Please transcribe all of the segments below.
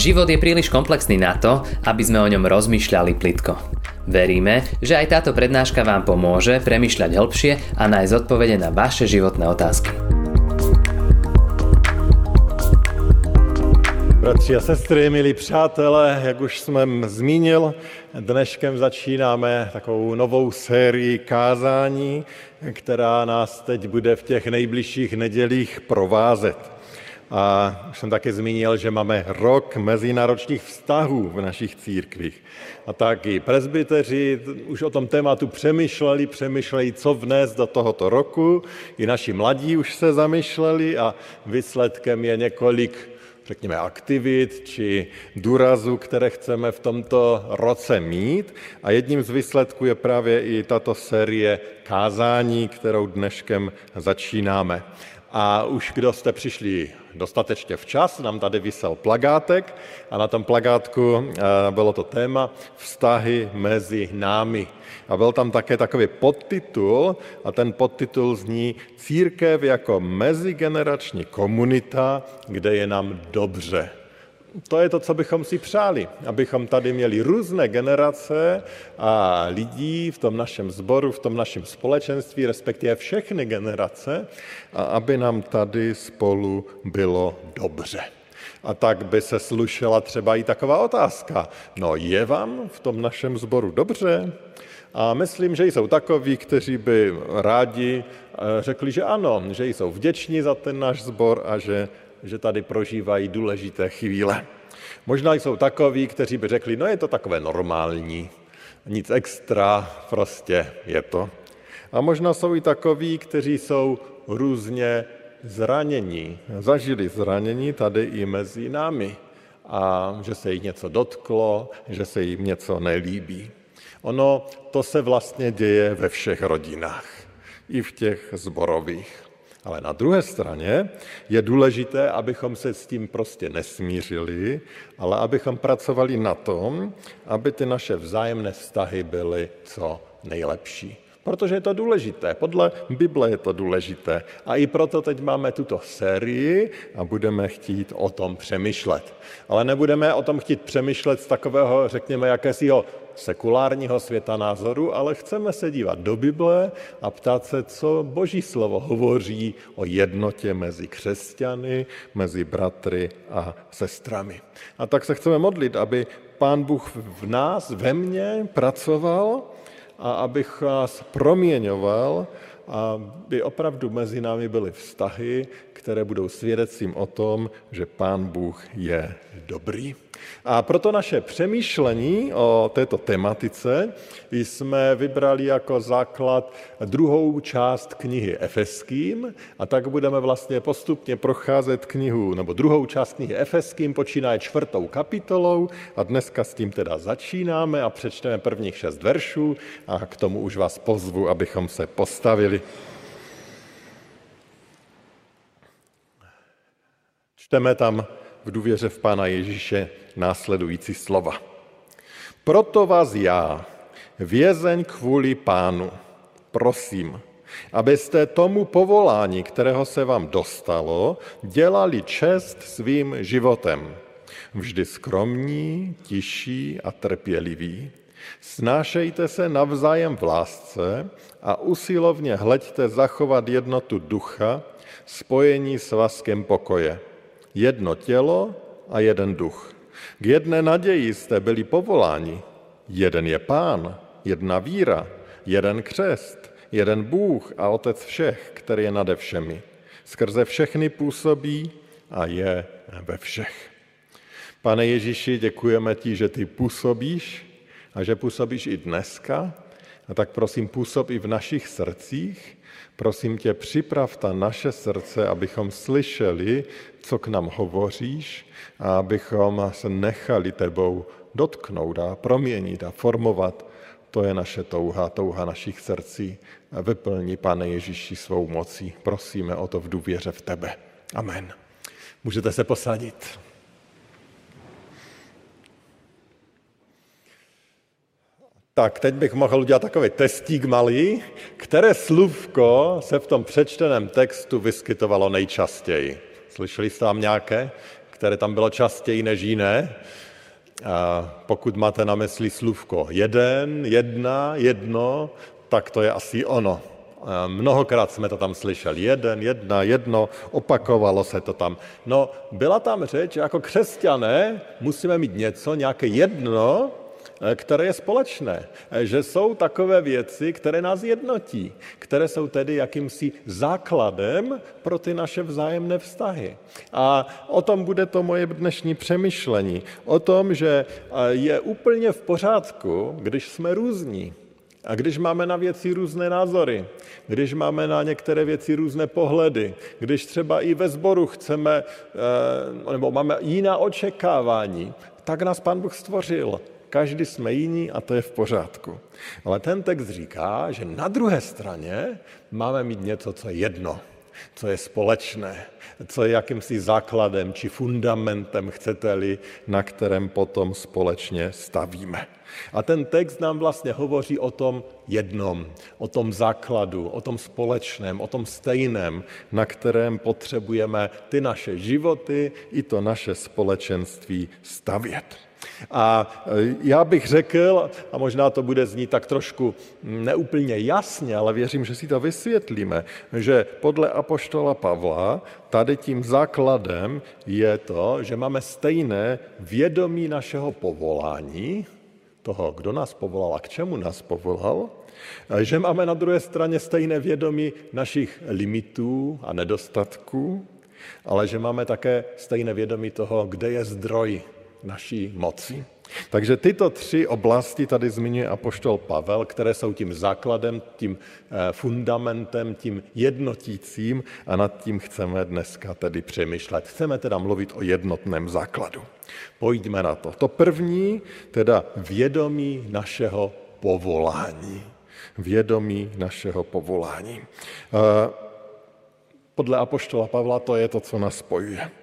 Život je príliš komplexný na to, aby sme o ňom rozmýšľali plitko. Veríme, že aj táto prednáška vám pomôže premyšľať hĺbšie a nájsť odpovede na vaše životné otázky. Bratři a sestry, milí přátelé, jak už jsem zmínil, dneškem začínáme takovou novou sérii kázání, která nás teď bude v těch nejbližších nedělích provázet. A už jsem také zmínil, že máme rok mezináročních vztahů v našich církvích. A tak i presbyteři už o tom tématu přemýšleli, přemýšleli, co vnést do tohoto roku. I naši mladí už se zamýšleli a výsledkem je několik řekněme, aktivit či důrazů, které chceme v tomto roce mít. A jedním z výsledků je právě i tato série kázání, kterou dneškem začínáme. A už kdo jste přišli dostatečně včas, nám tady vysel plagátek a na tom plagátku eh, bylo to téma vztahy mezi námi. A byl tam také takový podtitul a ten podtitul zní Církev jako mezigenerační komunita, kde je nám dobře to je to, co bychom si přáli, abychom tady měli různé generace a lidí v tom našem sboru, v tom našem společenství, respektive všechny generace, a aby nám tady spolu bylo dobře. A tak by se slušela třeba i taková otázka. No je vám v tom našem sboru dobře? A myslím, že jsou takoví, kteří by rádi eh, řekli, že ano, že jsou vděční za ten náš sbor a že že tady prožívají důležité chvíle. Možná jsou takoví, kteří by řekli, no je to takové normální, nic extra, prostě je to. A možná jsou i takoví, kteří jsou různě zranění, zažili zranění tady i mezi námi a že se jim něco dotklo, že se jim něco nelíbí. Ono to se vlastně děje ve všech rodinách, i v těch zborových. Ale na druhé straně je důležité, abychom se s tím prostě nesmířili, ale abychom pracovali na tom, aby ty naše vzájemné vztahy byly co nejlepší. Protože je to důležité, podle Bible je to důležité. A i proto teď máme tuto sérii a budeme chtít o tom přemýšlet. Ale nebudeme o tom chtít přemýšlet z takového, řekněme, jakésiho sekulárního světa názoru, ale chceme se dívat do Bible a ptát se, co Boží slovo hovoří o jednotě mezi křesťany, mezi bratry a sestrami. A tak se chceme modlit, aby Pán Bůh v nás, ve mně pracoval a abych vás proměňoval, aby opravdu mezi námi byly vztahy, které budou svědectvím o tom, že Pán Bůh je dobrý. A proto naše přemýšlení o této tematice jsme vybrali jako základ druhou část knihy Efeským a tak budeme vlastně postupně procházet knihu, nebo druhou část knihy Efeským, počínaje čtvrtou kapitolou a dneska s tím teda začínáme a přečteme prvních šest veršů a k tomu už vás pozvu, abychom se postavili. Čteme tam v důvěře v Pána Ježíše následující slova. Proto vás já, vězeň kvůli Pánu, prosím, abyste tomu povolání, kterého se vám dostalo, dělali čest svým životem. Vždy skromní, tiší a trpěliví. Snášejte se navzájem v lásce a usilovně hleďte zachovat jednotu ducha, spojení s vaskem pokoje. Jedno tělo a jeden duch. K jedné naději jste byli povoláni. Jeden je pán, jedna víra, jeden křest, jeden Bůh a Otec všech, který je nade všemi. Skrze všechny působí a je ve všech. Pane Ježíši, děkujeme ti, že ty působíš a že působíš i dneska. A tak prosím, působ i v našich srdcích. Prosím tě, připrav ta naše srdce, abychom slyšeli co k nám hovoříš a abychom se nechali tebou dotknout a proměnit a formovat. To je naše touha, touha našich srdcí. Vyplní, Pane Ježíši, svou mocí. Prosíme o to v důvěře v tebe. Amen. Můžete se posadit. Tak, teď bych mohl udělat takový testík malý. Které slůvko se v tom přečteném textu vyskytovalo nejčastěji? Slyšeli jste tam nějaké, které tam bylo častěji než jiné. A pokud máte na mysli slůvko jeden, jedna, jedno, tak to je asi ono. Mnohokrát jsme to tam slyšeli. Jeden, jedna, jedno, opakovalo se to tam. No, byla tam řeč, že jako křesťané musíme mít něco, nějaké jedno, které je společné, že jsou takové věci, které nás jednotí, které jsou tedy jakýmsi základem pro ty naše vzájemné vztahy. A o tom bude to moje dnešní přemýšlení. O tom, že je úplně v pořádku, když jsme různí, a když máme na věci různé názory, když máme na některé věci různé pohledy, když třeba i ve sboru chceme, nebo máme jiná očekávání, tak nás Pán Bůh stvořil každý jsme jiní a to je v pořádku. Ale ten text říká, že na druhé straně máme mít něco, co je jedno, co je společné, co je jakýmsi základem či fundamentem, chcete-li, na kterém potom společně stavíme. A ten text nám vlastně hovoří o tom jednom, o tom základu, o tom společném, o tom stejném, na kterém potřebujeme ty naše životy i to naše společenství stavět. A e, já bych řekl, a možná to bude znít tak trošku neúplně jasně, ale věřím, že si to vysvětlíme, že podle apoštola Pavla tady tím základem je to, že máme stejné vědomí našeho povolání, toho, kdo nás povolal a k čemu nás povolal, že máme na druhé straně stejné vědomí našich limitů a nedostatků, ale že máme také stejné vědomí toho, kde je zdroj naší moci. Takže tyto tři oblasti tady zmiňuje apoštol Pavel, které jsou tím základem, tím eh, fundamentem, tím jednotícím a nad tím chceme dneska tedy přemýšlet. Chceme teda mluvit o jednotném základu. Pojďme na to. To první, teda vědomí našeho povolání. Vědomí našeho povolání. Eh, podle apoštola Pavla to je to, co nás spojuje.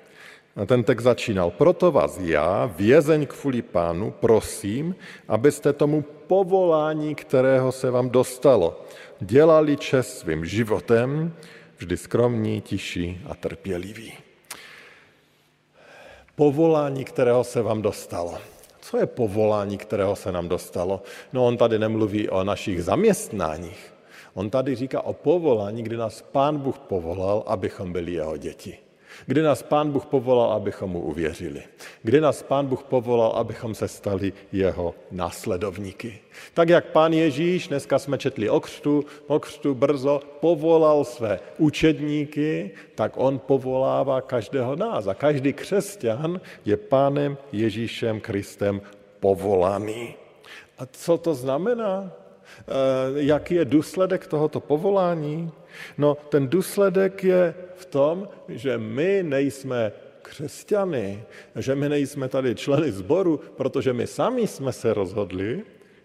A ten text začínal. Proto vás já, vězeň kvůli pánu, prosím, abyste tomu povolání, kterého se vám dostalo, dělali čest svým životem, vždy skromní, tiší a trpěliví. Povolání, kterého se vám dostalo. Co je povolání, kterého se nám dostalo? No on tady nemluví o našich zaměstnáních. On tady říká o povolání, kdy nás pán Bůh povolal, abychom byli jeho děti kdy nás Pán Bůh povolal, abychom mu uvěřili. Kdy nás Pán Bůh povolal, abychom se stali jeho následovníky. Tak jak Pán Ježíš, dneska jsme četli o křtu, o křtu brzo, povolal své učedníky, tak on povolává každého nás. A každý křesťan je Pánem Ježíšem Kristem povolaný. A co to znamená? Eh, jaký je důsledek tohoto povolání? No, ten důsledek je v tom, že my nejsme křesťany, že my nejsme tady členy sboru, protože my sami jsme se rozhodli,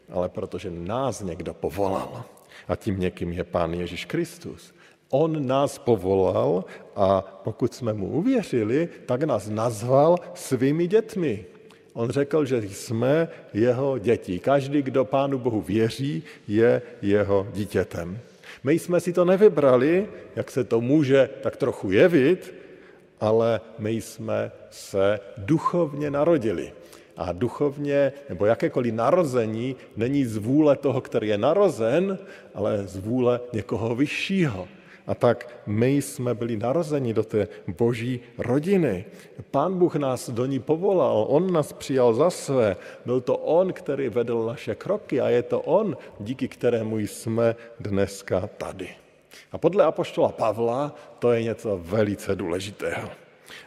ale protože nás někdo povolal. A tím někým je Pán Ježíš Kristus. On nás povolal a pokud jsme mu uvěřili, tak nás nazval svými dětmi. On řekl, že jsme jeho děti. Každý, kdo Pánu Bohu věří, je jeho dítětem. My jsme si to nevybrali, jak se to může tak trochu jevit, ale my jsme se duchovně narodili. A duchovně, nebo jakékoliv narození, není z vůle toho, který je narozen, ale z vůle někoho vyššího. A tak my jsme byli narozeni do té boží rodiny. Pán Bůh nás do ní povolal, On nás přijal za své. Byl to On, který vedl naše kroky a je to On, díky kterému jsme dneska tady. A podle apoštola Pavla to je něco velice důležitého.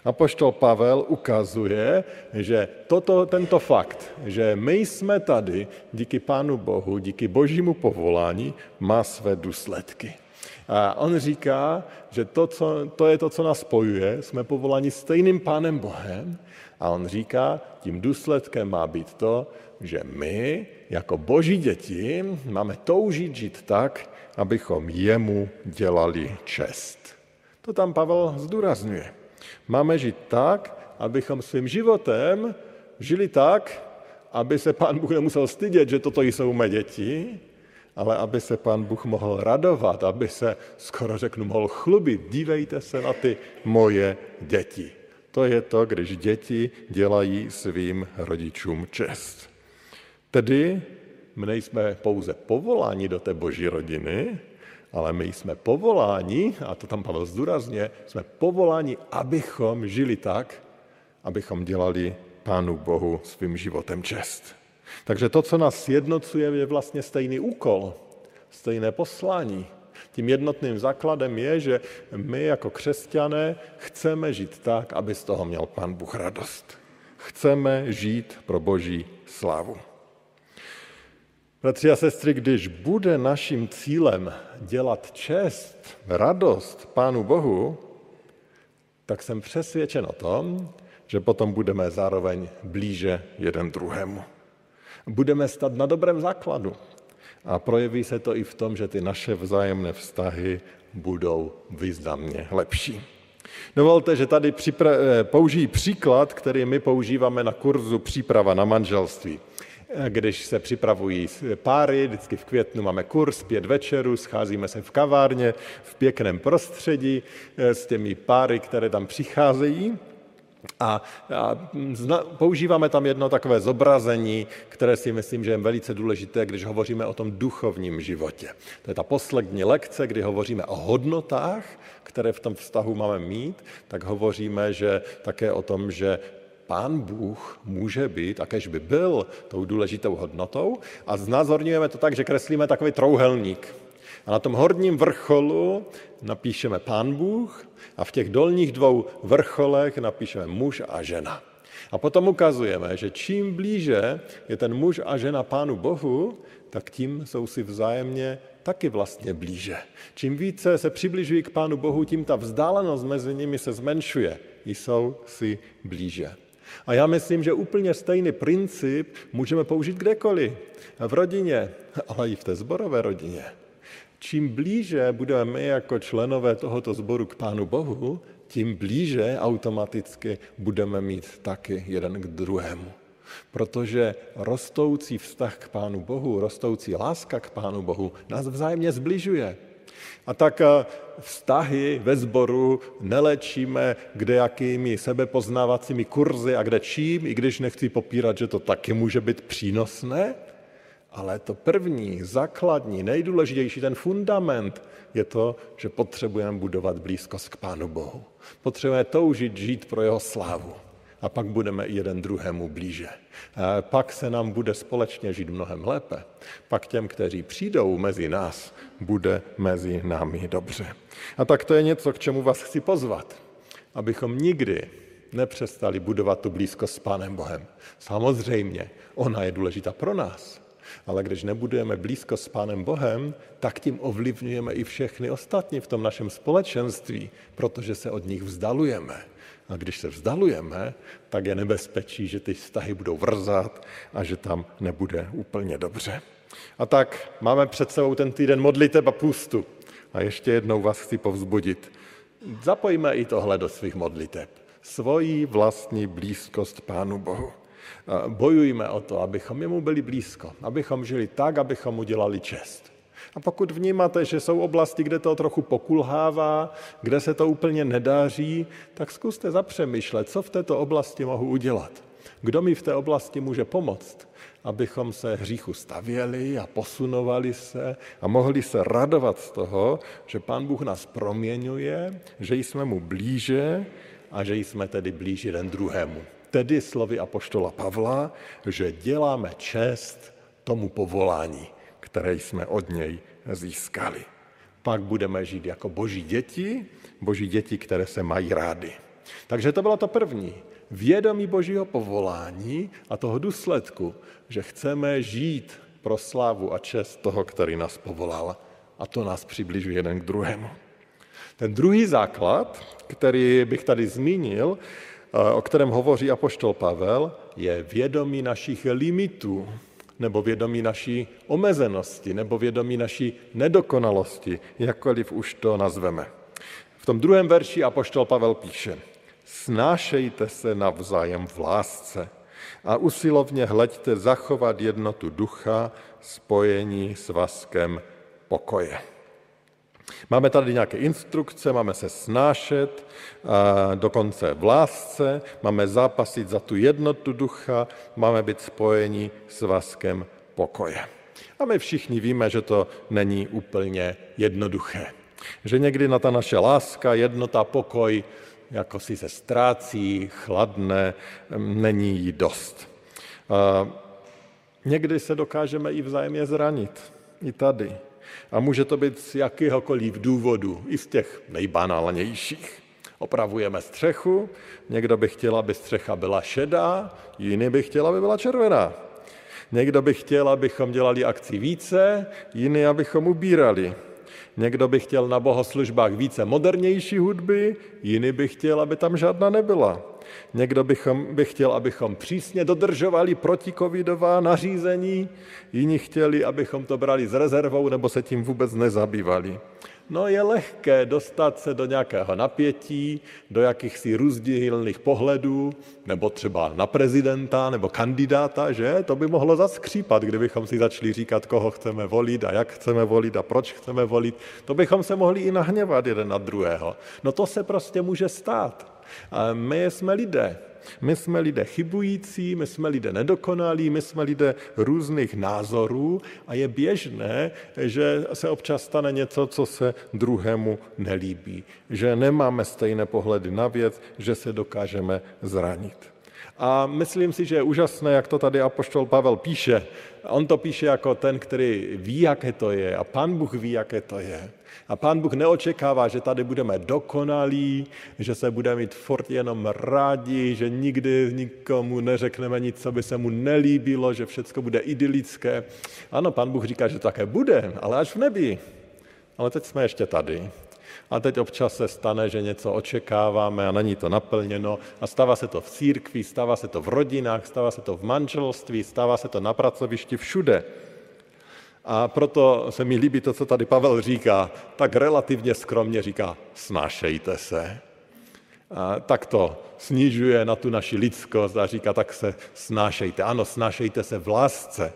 Apoštol Pavel ukazuje, že toto, tento fakt, že my jsme tady díky Pánu Bohu, díky božímu povolání, má své důsledky. A on říká, že to, co, to je to, co nás spojuje, jsme povoláni stejným Pánem Bohem a on říká, tím důsledkem má být to, že my jako boží děti máme toužit žít tak, abychom jemu dělali čest. To tam Pavel zdůrazňuje. Máme žít tak, abychom svým životem žili tak, aby se pán Bůh nemusel stydět, že toto jsou mé děti, ale aby se pán Bůh mohl radovat, aby se, skoro řeknu, mohl chlubit. Dívejte se na ty moje děti. To je to, když děti dělají svým rodičům čest. Tedy my nejsme pouze povoláni do té boží rodiny, ale my jsme povoláni, a to tam Pavel zdůrazně, jsme povoláni, abychom žili tak, abychom dělali Pánu Bohu svým životem čest. Takže to, co nás sjednocuje, je vlastně stejný úkol, stejné poslání. Tím jednotným základem je, že my jako křesťané chceme žít tak, aby z toho měl Pán Bůh radost. Chceme žít pro Boží slávu. Bratři a sestry, když bude naším cílem dělat čest, radost Pánu Bohu, tak jsem přesvědčen o tom, že potom budeme zároveň blíže jeden druhému. Budeme stát na dobrém základu. A projeví se to i v tom, že ty naše vzájemné vztahy budou významně lepší. Dovolte, že tady připra- eh, použijí příklad, který my používáme na kurzu Příprava na manželství. Eh, když se připravují páry, vždycky v květnu máme kurz, pět večerů, scházíme se v kavárně, v pěkném prostředí eh, s těmi páry, které tam přicházejí. A, a zna, používáme tam jedno takové zobrazení, které si myslím, že je velice důležité, když hovoříme o tom duchovním životě. To je ta poslední lekce, kdy hovoříme o hodnotách, které v tom vztahu máme mít, tak hovoříme že také o tom, že Pán Bůh může být, a kež by byl tou důležitou hodnotou, a znázorňujeme to tak, že kreslíme takový trouhelník. A na tom horním vrcholu napíšeme Pán Bůh a v těch dolních dvou vrcholech napíšeme muž a žena. A potom ukazujeme, že čím blíže je ten muž a žena Pánu Bohu, tak tím jsou si vzájemně taky vlastně blíže. Čím více se přibližují k Pánu Bohu, tím ta vzdálenost mezi nimi se zmenšuje. Jsou si blíže. A já myslím, že úplně stejný princip můžeme použít kdekoliv. V rodině, ale i v té zborové rodině. Čím blíže budeme my jako členové tohoto sboru k Pánu Bohu, tím blíže automaticky budeme mít taky jeden k druhému. Protože rostoucí vztah k Pánu Bohu, rostoucí láska k Pánu Bohu nás vzájemně zbližuje. A tak eh, vztahy ve sboru nelečíme kdejakými sebepoznávacími kurzy a kde čím, i když nechci popírat, že to taky může být přínosné, ale to první, základní, nejdůležitější, ten fundament je to, že potřebujeme budovat blízkost k Pánu Bohu. Potřebujeme toužit, žít pro jeho slávu. A pak budeme jeden druhému blíže. A pak se nám bude společně žít mnohem lépe. Pak těm, kteří přijdou mezi nás, bude mezi námi dobře. A tak to je něco, k čemu vás chci pozvat. Abychom nikdy nepřestali budovat tu blízkost s Pánem Bohem. Samozřejmě, ona je důležitá pro nás, ale když nebudujeme blízko s Pánem Bohem, tak tím ovlivňujeme i všechny ostatní v tom našem společenství, protože se od nich vzdalujeme. A když se vzdalujeme, tak je nebezpečí, že ty vztahy budou vrzat a že tam nebude úplně dobře. A tak máme před sebou ten týden modliteb a půstu. A ještě jednou vás chci povzbudit. Zapojíme i tohle do svých modliteb. Svojí vlastní blízkost Pánu Bohu. Bojujme o to, abychom jemu byli blízko, abychom žili tak, abychom mu dělali čest. A pokud vnímáte, že jsou oblasti, kde to trochu pokulhává, kde se to úplně nedáří, tak zkuste zapřemýšlet, co v této oblasti mohu udělat. Kdo mi v té oblasti může pomoct, abychom se hříchu stavěli a posunovali se a mohli se radovat z toho, že Pán Bůh nás proměňuje, že jsme mu blíže a že jsme tedy blíž jeden druhému tedy slovy apoštola Pavla, že děláme čest tomu povolání, které jsme od něj získali. Pak budeme žít jako boží děti, boží děti, které se mají rády. Takže to bylo to první. Vědomí božího povolání a toho důsledku, že chceme žít pro slávu a čest toho, který nás povolal. A to nás přibližuje jeden k druhému. Ten druhý základ, který bych tady zmínil, o kterém hovoří apoštol Pavel, je vědomí našich limitů, nebo vědomí naší omezenosti, nebo vědomí naší nedokonalosti, jakkoliv už to nazveme. V tom druhém verši apoštol Pavel píše, snášejte se navzájem v lásce a usilovně hleďte zachovat jednotu ducha, spojení s vaskem pokoje. Máme tady nějaké instrukce, máme se snášet, dokonce v lásce, máme zápasit za tu jednotu ducha, máme být spojeni s vaskem pokoje. A my všichni víme, že to není úplně jednoduché. Že někdy na ta naše láska, jednota, pokoj, jako si se ztrácí, chladné, není jí dost. Někdy se dokážeme i vzájemně zranit, i tady. A může to být z jakéhokoliv důvodu, i z těch nejbanálnějších. Opravujeme střechu, někdo by chtěl, aby střecha byla šedá, jiný by chtěl, aby byla červená. Někdo by chtěl, abychom dělali akci více, jiný, abychom ubírali. Někdo by chtěl na bohoslužbách více modernější hudby, jiný by chtěl, aby tam žádná nebyla. Někdo bychom, by chtěl, abychom přísně dodržovali protikovidová nařízení, jiní chtěli, abychom to brali s rezervou nebo se tím vůbec nezabývali. No je lehké dostat se do nějakého napětí, do jakýchsi rozdílných pohledů, nebo třeba na prezidenta nebo kandidáta, že? To by mohlo zaskřípat, kdybychom si začali říkat, koho chceme volit a jak chceme volit a proč chceme volit. To bychom se mohli i nahněvat jeden na druhého. No to se prostě může stát. My jsme lidé. My jsme lidé chybující, my jsme lidé nedokonalí, my jsme lidé různých názorů a je běžné, že se občas stane něco, co se druhému nelíbí. Že nemáme stejné pohledy na věc, že se dokážeme zranit. A myslím si, že je úžasné, jak to tady apoštol Pavel píše. On to píše jako ten, který ví, jaké to je a pan Bůh ví, jaké to je. A pán Bůh neočekává, že tady budeme dokonalí, že se budeme mít fort jenom rádi, že nikdy nikomu neřekneme nic, co by se mu nelíbilo, že všechno bude idylické. Ano, pán Bůh říká, že také bude, ale až v nebi. Ale teď jsme ještě tady. A teď občas se stane, že něco očekáváme a není to naplněno. A stává se to v církvi, stává se to v rodinách, stává se to v manželství, stává se to na pracovišti, všude. A proto se mi líbí to, co tady Pavel říká, tak relativně skromně říká, snášejte se. A tak to snižuje na tu naši lidskost a říká, tak se snášejte. Ano, snášejte se v lásce,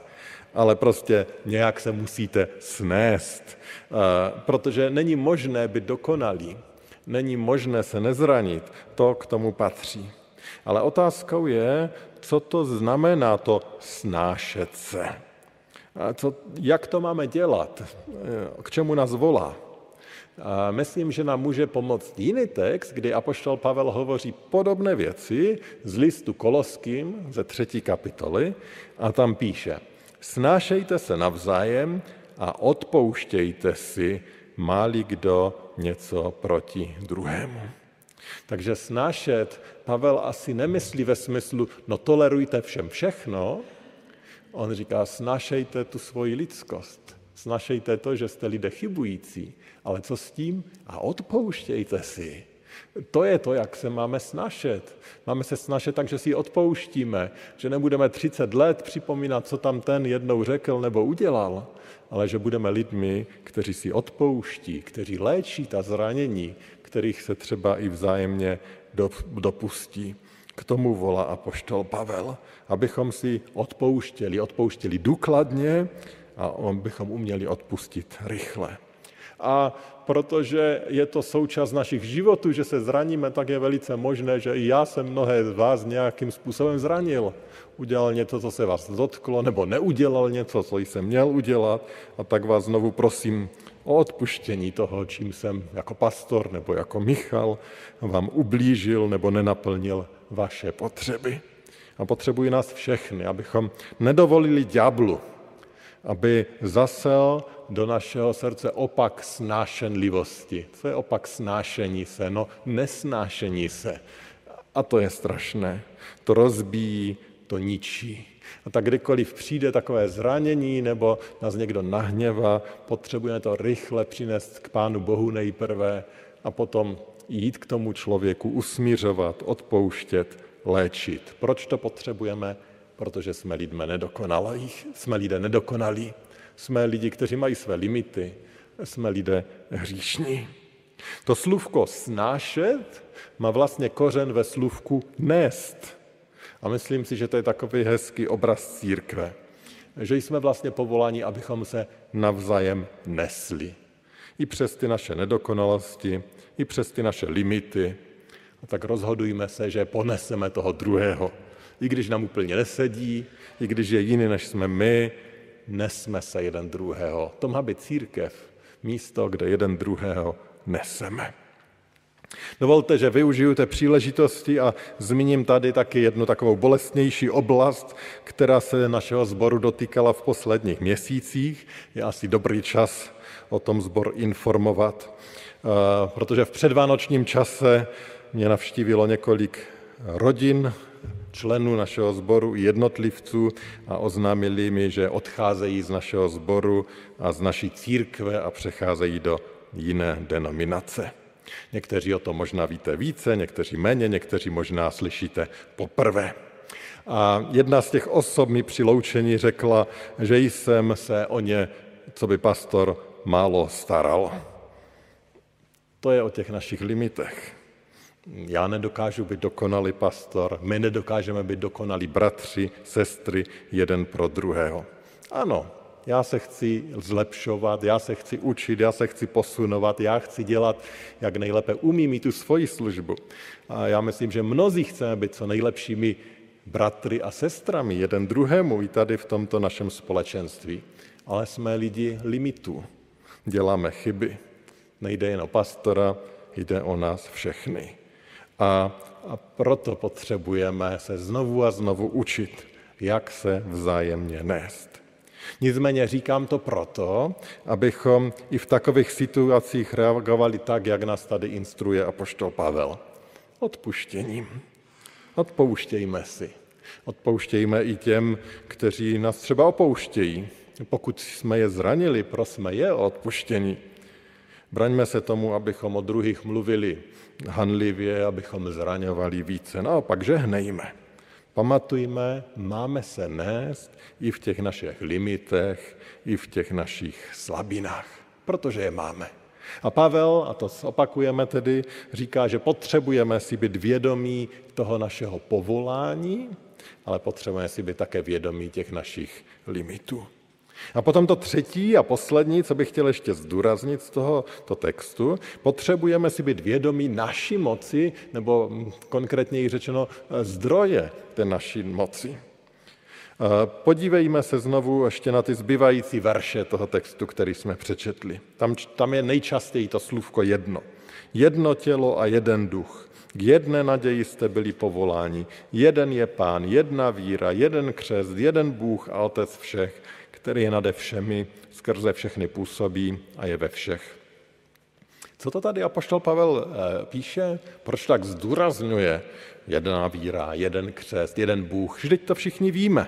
ale prostě nějak se musíte snést, protože není možné být dokonalý, není možné se nezranit, to k tomu patří. Ale otázkou je, co to znamená to snášet se. A co, jak to máme dělat? K čemu nás volá? A myslím, že nám může pomoct jiný text, kdy apoštol Pavel hovoří podobné věci z listu Koloským ze třetí kapitoly a tam píše Snášejte se navzájem a odpouštějte si, máli kdo něco proti druhému. Takže snášet Pavel asi nemyslí ve smyslu, no tolerujte všem všechno, On říká, snašejte tu svoji lidskost, snašejte to, že jste lidé chybující, ale co s tím? A odpouštějte si. To je to, jak se máme snašet. Máme se snašet tak, že si odpouštíme, že nebudeme 30 let připomínat, co tam ten jednou řekl nebo udělal, ale že budeme lidmi, kteří si odpouští, kteří léčí ta zranění, kterých se třeba i vzájemně dopustí. K tomu volá apoštol Pavel, abychom si odpouštěli, odpouštěli důkladně a abychom uměli odpustit rychle. A protože je to součást našich životů, že se zraníme, tak je velice možné, že i já jsem mnohé z vás nějakým způsobem zranil. Udělal něco, co se vás dotklo, nebo neudělal něco, co jsem měl udělat. A tak vás znovu prosím o odpuštění toho, čím jsem jako pastor nebo jako Michal vám ublížil nebo nenaplnil vaše potřeby. A potřebují nás všechny, abychom nedovolili ďáblu, aby zasel do našeho srdce opak snášenlivosti. Co je opak snášení se? No nesnášení se. A to je strašné. To rozbíjí, to ničí. A tak kdykoliv přijde takové zranění nebo nás někdo nahněvá, potřebujeme to rychle přinést k Pánu Bohu nejprve a potom jít k tomu člověku, usmířovat, odpouštět, léčit. Proč to potřebujeme? Protože jsme lidmi nedokonalí. Jsme lidé nedokonalí. Jsme lidi, kteří mají své limity. Jsme lidé hříšní. To slůvko snášet má vlastně kořen ve slůvku nést. A myslím si, že to je takový hezký obraz církve. Že jsme vlastně povoláni, abychom se navzájem nesli. I přes ty naše nedokonalosti, i přes ty naše limity. A tak rozhodujme se, že poneseme toho druhého. I když nám úplně nesedí, i když je jiný, než jsme my, nesme se jeden druhého. To má být církev, místo, kde jeden druhého neseme. Dovolte, že využiju té příležitosti a zmíním tady taky jednu takovou bolestnější oblast, která se našeho sboru dotýkala v posledních měsících. Je asi dobrý čas o tom sbor informovat, eh, protože v předvánočním čase mě navštívilo několik rodin, členů našeho sboru i jednotlivců a oznámili mi, že odcházejí z našeho sboru a z naší církve a přecházejí do jiné denominace. Někteří o tom možná víte více, někteří méně, někteří možná slyšíte poprvé. A jedna z těch osob mi při loučení řekla, že jsem se o ně, co by pastor, málo staral. To je o těch našich limitech. Já nedokážu být dokonalý pastor, my nedokážeme být dokonalí bratři, sestry, jeden pro druhého. Ano, já se chci zlepšovat, já se chci učit, já se chci posunovat, já chci dělat, jak nejlépe umím i tu svoji službu. A já myslím, že mnozí chceme být co nejlepšími bratry a sestrami jeden druhému i tady v tomto našem společenství. Ale jsme lidi limitů. Děláme chyby. Nejde jen o pastora, jde o nás všechny. A, a proto potřebujeme se znovu a znovu učit, jak se vzájemně nést. Nicméně říkám to proto, abychom i v takových situacích reagovali tak, jak nás tady instruuje apoštol Pavel. Odpuštěním. Odpouštějme si. Odpouštějme i těm, kteří nás třeba opouštějí. Pokud jsme je zranili, prosme je o odpuštění. Braňme se tomu, abychom o druhých mluvili hanlivě, abychom zraňovali více. Naopak žehnejme. Pamatujme, máme se nést i v těch našich limitech, i v těch našich slabinách, protože je máme. A Pavel, a to opakujeme tedy, říká, že potřebujeme si být vědomí toho našeho povolání, ale potřebujeme si být také vědomí těch našich limitů. A potom to třetí a poslední, co bych chtěl ještě zdůraznit z tohoto textu, potřebujeme si být vědomí naší moci, nebo konkrétněji řečeno zdroje té naší moci. Podívejme se znovu ještě na ty zbývající verše toho textu, který jsme přečetli. Tam, tam je nejčastěji to slůvko jedno. Jedno tělo a jeden duch. K jedné naději jste byli povoláni. Jeden je pán, jedna víra, jeden křest, jeden Bůh a Otec všech, který je nade všemi, skrze všechny působí a je ve všech. Co to tady apoštol Pavel eh, píše? Proč tak zdůrazňuje jedna víra, jeden křest, jeden Bůh? Vždyť to všichni víme.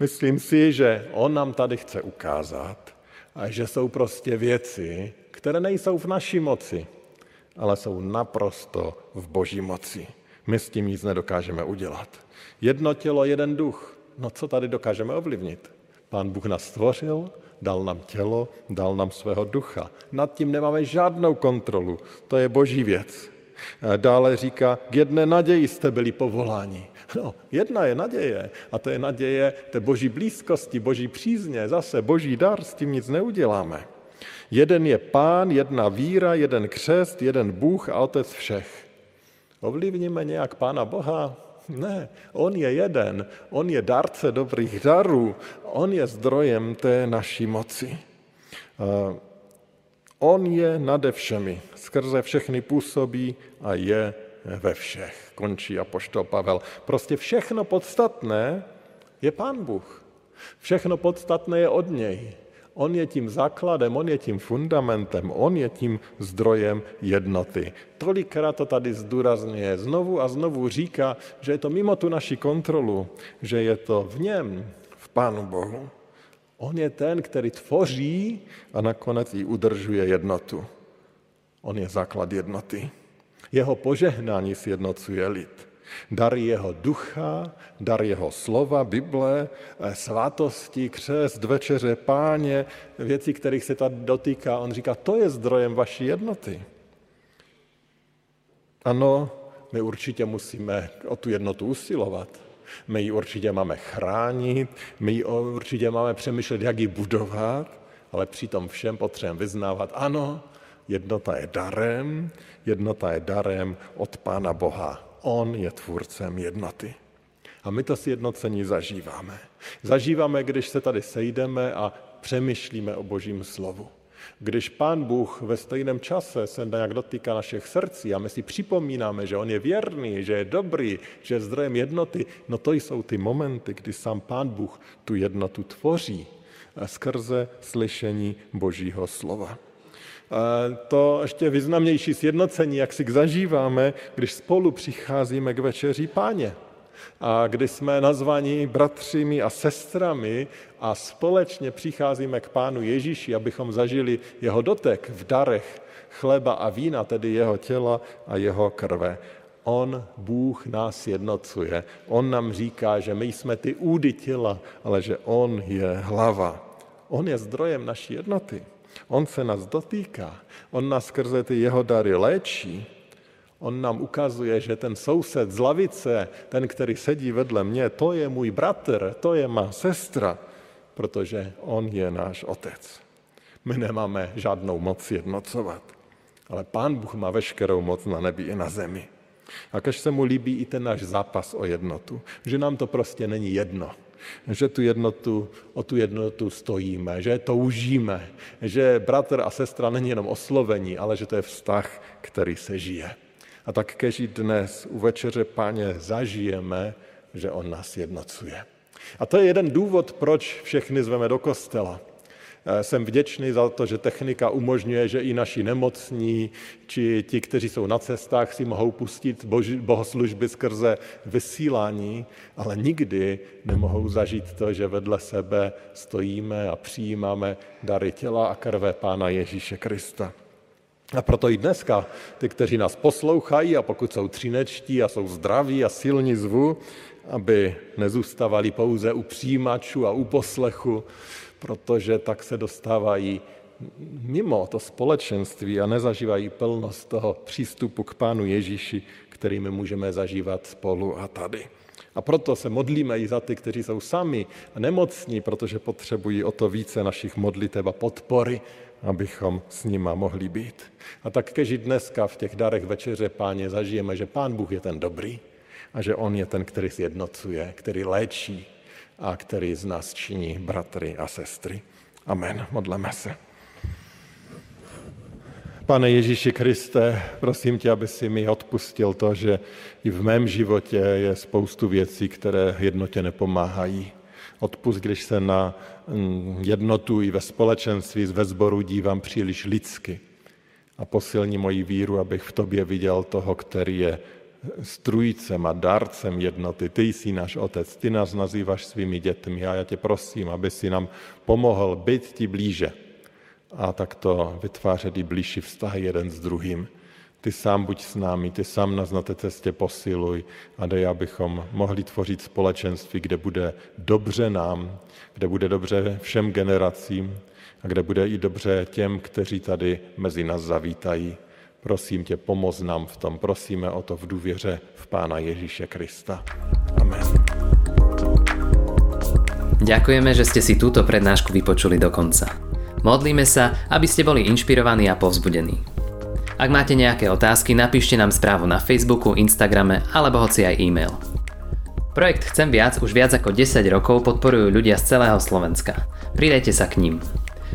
Myslím si, že on nám tady chce ukázat, že jsou prostě věci, které nejsou v naší moci, ale jsou naprosto v boží moci. My s tím nic nedokážeme udělat. Jedno tělo, jeden duch. No co tady dokážeme ovlivnit? Pán Bůh nás stvořil, dal nám tělo, dal nám svého ducha. Nad tím nemáme žádnou kontrolu. To je boží věc. Dále říká, k jedné naději jste byli povoláni. No, jedna je naděje a to je naděje té boží blízkosti, boží přízně, zase boží dar, s tím nic neuděláme. Jeden je pán, jedna víra, jeden křest, jeden Bůh a otec všech. Ovlivníme nějak pána Boha? Ne, on je jeden, on je dárce dobrých darů, on je zdrojem té naší moci. On je nade všemi, skrze všechny působí a je ve všech, končí apoštol Pavel. Prostě všechno podstatné je Pán Bůh. Všechno podstatné je od něj. On je tím základem, on je tím fundamentem, on je tím zdrojem jednoty. Tolikrát to tady zdůrazňuje, znovu a znovu říká, že je to mimo tu naši kontrolu, že je to v něm, v Pánu Bohu. On je ten, který tvoří a nakonec i udržuje jednotu. On je základ jednoty. Jeho požehnání sjednocuje lid. Dar jeho ducha, dar jeho slova, Bible, eh, svátosti, křest, večeře, páně, věci, kterých se tady dotýká. On říká, to je zdrojem vaší jednoty. Ano, my určitě musíme o tu jednotu usilovat. My ji určitě máme chránit, my ji určitě máme přemýšlet, jak ji budovat, ale přitom všem potřebujeme vyznávat, ano, jednota je darem, jednota je darem od Pána Boha. On je tvůrcem jednoty. A my to sjednocení zažíváme. Zažíváme, když se tady sejdeme a přemýšlíme o Božím slovu. Když Pán Bůh ve stejném čase se nějak dotýká našich srdcí a my si připomínáme, že On je věrný, že je dobrý, že je zdrojem jednoty, no to jsou ty momenty, kdy sám Pán Bůh tu jednotu tvoří skrze slyšení Božího slova. To ještě významnější sjednocení, jak si zažíváme, když spolu přicházíme k večeří páně a kdy jsme nazvaní bratřími a sestrami a společně přicházíme k Pánu Ježíši, abychom zažili jeho dotek v darech chleba a vína, tedy jeho těla a jeho krve. On, Bůh, nás jednocuje. On nám říká, že my jsme ty údy těla, ale že On je hlava. On je zdrojem naší jednoty. On se nás dotýká. On nás skrze ty jeho dary léčí On nám ukazuje, že ten soused z lavice, ten, který sedí vedle mě, to je můj bratr, to je má sestra, protože on je náš otec. My nemáme žádnou moc jednocovat, ale Pán Bůh má veškerou moc na nebi i na zemi. A když se mu líbí i ten náš zápas o jednotu, že nám to prostě není jedno, že tu jednotu, o tu jednotu stojíme, že toužíme, že bratr a sestra není jenom oslovení, ale že to je vztah, který se žije. A tak kež dnes u večeře páně zažijeme, že on nás jednocuje. A to je jeden důvod, proč všechny zveme do kostela. Eh, jsem vděčný za to, že technika umožňuje, že i naši nemocní, či ti, kteří jsou na cestách, si mohou pustit bohoslužby skrze vysílání, ale nikdy nemohou zažít to, že vedle sebe stojíme a přijímáme dary těla a krve Pána Ježíše Krista. A proto i dneska ty, kteří nás poslouchají a pokud jsou třinečtí a jsou zdraví a silní zvu, aby nezůstávali pouze u přijímačů a u poslechu, protože tak se dostávají mimo to společenství a nezažívají plnost toho přístupu k Pánu Ježíši, který my můžeme zažívat spolu a tady. A proto se modlíme i za ty, kteří jsou sami a nemocní, protože potřebují o to více našich modlitev a podpory, abychom s nima mohli být. A tak kež dneska v těch darech večeře páně zažijeme, že pán Bůh je ten dobrý a že on je ten, který sjednocuje, který léčí a který z nás činí bratry a sestry. Amen. Modleme se. Pane Ježíši Kriste, prosím tě, aby si mi odpustil to, že i v mém životě je spoustu věcí, které jednotě nepomáhají. Odpust, když se na mm, jednotu i ve společenství, ve sboru dívám příliš lidsky. A posilní moji víru, abych v tobě viděl toho, který je strujcem a dárcem jednoty. Ty jsi náš otec, ty nás nazýváš svými dětmi a já tě prosím, aby si nám pomohl být ti blíže a takto vytvářet i blížší vztahy jeden s druhým. Ty sám buď s námi, ty sám nás na té cestě posiluj a dej, abychom mohli tvořit společenství, kde bude dobře nám, kde bude dobře všem generacím a kde bude i dobře těm, kteří tady mezi nás zavítají. Prosím tě, pomoz nám v tom. Prosíme o to v důvěře v Pána Ježíše Krista. Amen. Ďakujeme, že ste si túto prednášku vypočuli do konca. Modlíme sa, aby ste boli inšpirovaní a povzbudení. Ak máte nejaké otázky, napíšte nám správu na Facebooku, Instagrame alebo hoci aj e-mail. Projekt Chcem viac už viac ako 10 rokov podporujú ľudia z celého Slovenska. Pridajte sa k ním.